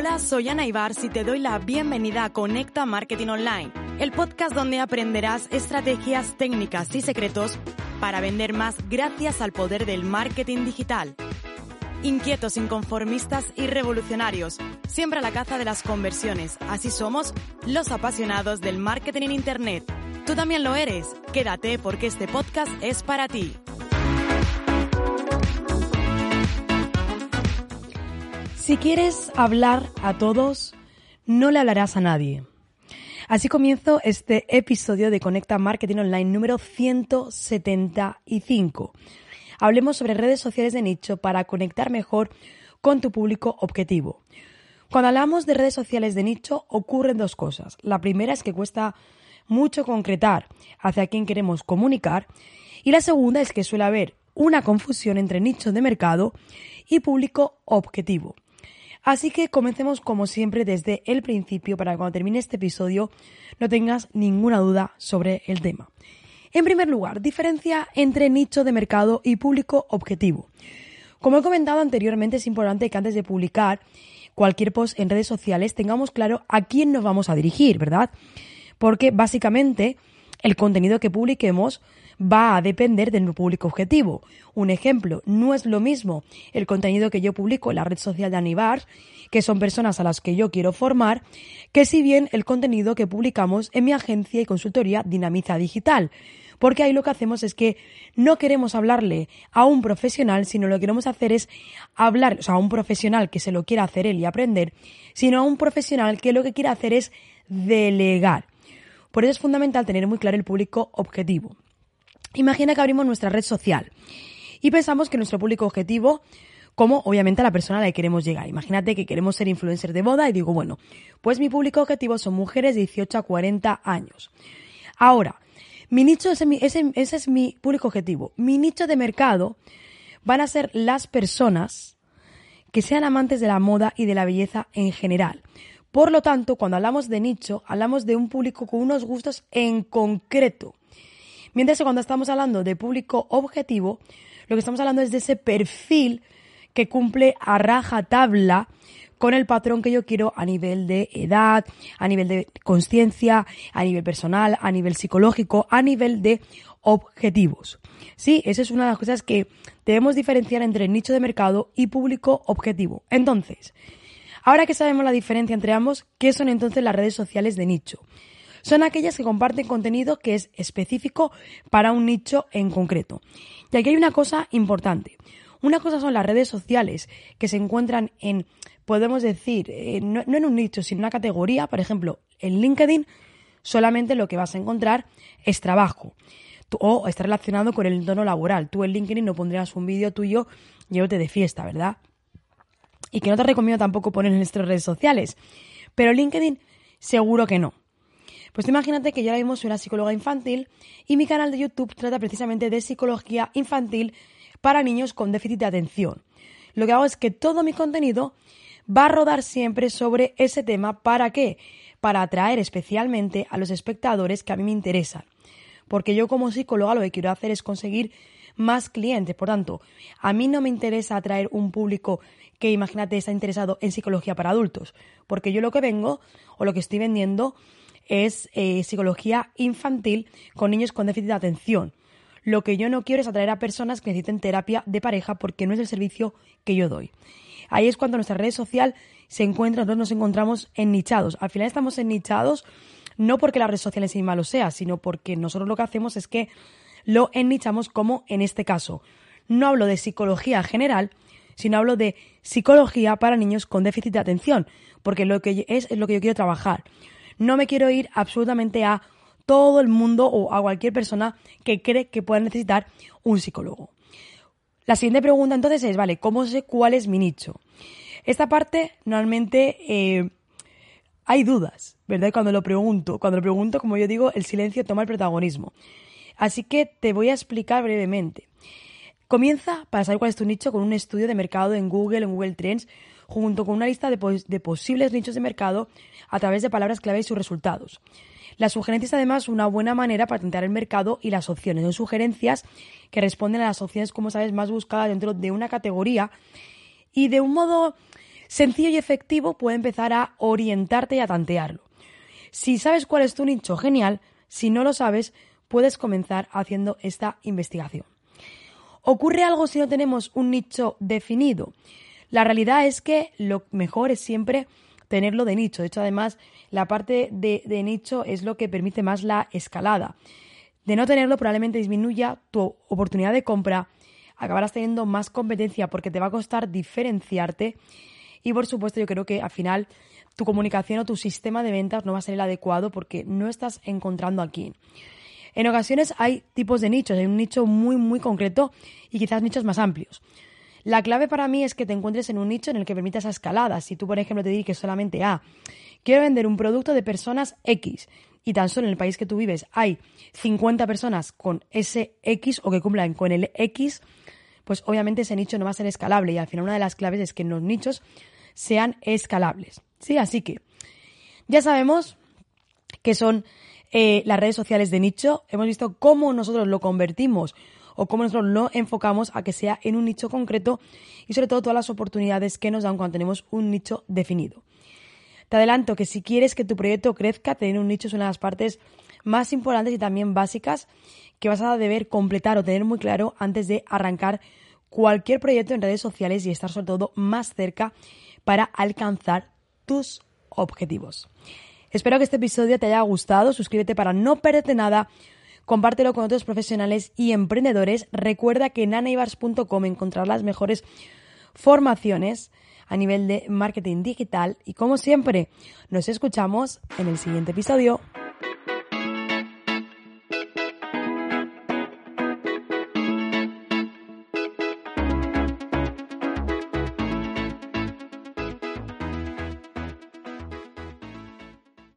Hola, soy Ana Ibars y te doy la bienvenida a Conecta Marketing Online, el podcast donde aprenderás estrategias, técnicas y secretos para vender más gracias al poder del marketing digital. Inquietos, inconformistas y revolucionarios, siempre a la caza de las conversiones. Así somos los apasionados del marketing en Internet. Tú también lo eres. Quédate porque este podcast es para ti. Si quieres hablar a todos, no le hablarás a nadie. Así comienzo este episodio de Conecta Marketing Online número 175. Hablemos sobre redes sociales de nicho para conectar mejor con tu público objetivo. Cuando hablamos de redes sociales de nicho ocurren dos cosas. La primera es que cuesta mucho concretar hacia quién queremos comunicar y la segunda es que suele haber una confusión entre nichos de mercado y público objetivo. Así que comencemos como siempre desde el principio para que cuando termine este episodio no tengas ninguna duda sobre el tema. En primer lugar, diferencia entre nicho de mercado y público objetivo. Como he comentado anteriormente, es importante que antes de publicar cualquier post en redes sociales tengamos claro a quién nos vamos a dirigir, ¿verdad? Porque básicamente el contenido que publiquemos va a depender de nuestro público objetivo. Un ejemplo, no es lo mismo el contenido que yo publico en la red social de Anibar, que son personas a las que yo quiero formar, que si bien el contenido que publicamos en mi agencia y consultoría Dinamiza Digital. Porque ahí lo que hacemos es que no queremos hablarle a un profesional, sino lo que queremos hacer es hablar, o sea, a un profesional que se lo quiera hacer él y aprender, sino a un profesional que lo que quiere hacer es delegar. Por eso es fundamental tener muy claro el público objetivo. Imagina que abrimos nuestra red social y pensamos que nuestro público objetivo, como obviamente a la persona a la que queremos llegar. Imagínate que queremos ser influencers de boda y digo, bueno, pues mi público objetivo son mujeres de 18 a 40 años. Ahora, mi nicho, ese, es mi público objetivo. Mi nicho de mercado van a ser las personas que sean amantes de la moda y de la belleza en general. Por lo tanto, cuando hablamos de nicho, hablamos de un público con unos gustos en concreto. Mientras que cuando estamos hablando de público objetivo, lo que estamos hablando es de ese perfil que cumple a raja tabla con el patrón que yo quiero a nivel de edad, a nivel de conciencia, a nivel personal, a nivel psicológico, a nivel de objetivos. Sí, esa es una de las cosas que debemos diferenciar entre nicho de mercado y público objetivo. Entonces, ahora que sabemos la diferencia entre ambos, ¿qué son entonces las redes sociales de nicho? Son aquellas que comparten contenido que es específico para un nicho en concreto. Y aquí hay una cosa importante. Una cosa son las redes sociales que se encuentran en, podemos decir, eh, no, en un nicho, sino en una categoría. Por ejemplo, en LinkedIn solamente lo que vas a encontrar es trabajo o está relacionado con el entorno laboral. Tú en LinkedIn no pondrías un vídeo tuyo llévate de fiesta, ¿verdad? Y que no te recomiendo tampoco poner en nuestras redes sociales. Pero LinkedIn seguro que no. Pues imagínate que yo ahora mismo soy una psicóloga infantil y mi canal de YouTube trata precisamente de psicología infantil para niños con déficit de atención. Lo que hago es que todo mi contenido va a rodar siempre sobre ese tema. ¿Para qué? Para atraer especialmente a los espectadores que a mí me interesan. Porque yo como psicóloga lo que quiero hacer es conseguir más clientes. Por tanto, a mí no me interesa atraer un público que imagínate está interesado en psicología para adultos. Porque yo lo que vengo o lo que estoy vendiendo es eh, psicología infantil con niños con déficit de atención. Lo que yo no quiero es atraer a personas que necesiten terapia de pareja porque no es el servicio que yo doy. Ahí es cuando nuestra red social se encuentra, nosotros nos encontramos ennichados. Al final estamos ennichados no porque la red social en sí malo sea, sino porque nosotros lo que hacemos es que lo ennichamos como en este caso. No hablo de psicología general, sino hablo de psicología para niños con déficit de atención, porque lo que es, es lo que yo quiero trabajar. No me quiero ir absolutamente a todo el mundo o a cualquier persona que cree que pueda necesitar un psicólogo. La siguiente pregunta entonces es, vale, ¿cómo sé cuál es mi nicho? Esta parte normalmente eh, hay dudas, ¿verdad? Cuando lo pregunto, cuando lo pregunto, como yo digo, el silencio toma el protagonismo. Así que te voy a explicar brevemente. Comienza para saber cuál es tu nicho con un estudio de mercado en Google, en Google Trends, junto con una lista de, posibles nichos de mercado a través de palabras clave y sus resultados. La sugerencia es además una buena manera para tentar el mercado y las opciones. Son sugerencias que responden a las opciones, como sabes, más buscadas dentro de una categoría y de un modo sencillo y efectivo puede empezar a orientarte y a tantearlo. Si sabes cuál es tu nicho, genial. Si no lo sabes, puedes comenzar haciendo esta investigación. ¿Ocurre algo si no tenemos un nicho definido? La realidad es que lo mejor es siempre tenerlo de nicho. De hecho, además, la parte de, de nicho es lo que permite más la escalada. De no tenerlo, probablemente disminuya tu oportunidad de compra, acabarás teniendo más competencia porque te va a costar diferenciarte y por supuesto yo creo que al final tu comunicación o tu sistema de ventas no va a ser el adecuado porque no estás encontrando aquí. En ocasiones hay tipos de nichos, hay un nicho muy muy concreto y quizás nichos más amplios. La clave para mí es que te encuentres en un nicho en el que permita esa escalada. Si tú, por ejemplo, te dediques solamente a quiero vender un producto de personas X y tan solo en el país que tú vives hay 50 personas con ese X o que cumplan con el X, pues obviamente ese nicho no va a ser escalable y al final una de las claves es que los nichos sean escalables. Sí, así que ya sabemos que son eh, las redes sociales de nicho, hemos visto cómo nosotros lo convertimos o cómo nosotros lo enfocamos a que sea en un nicho concreto y sobre todo todas las oportunidades que nos dan cuando tenemos un nicho definido. Te adelanto que si quieres que tu proyecto crezca, tener un nicho es una de las partes más importantes y también básicas que vas a deber completar o tener muy claro antes de arrancar cualquier proyecto en redes sociales y estar sobre todo más cerca para alcanzar tus objetivos. Espero que este episodio te haya gustado, suscríbete para no perderte nada, compártelo con otros profesionales y emprendedores. Recuerda que en anaibars.com encontrarás las mejores formaciones a nivel de marketing digital y como siempre nos escuchamos en el siguiente episodio.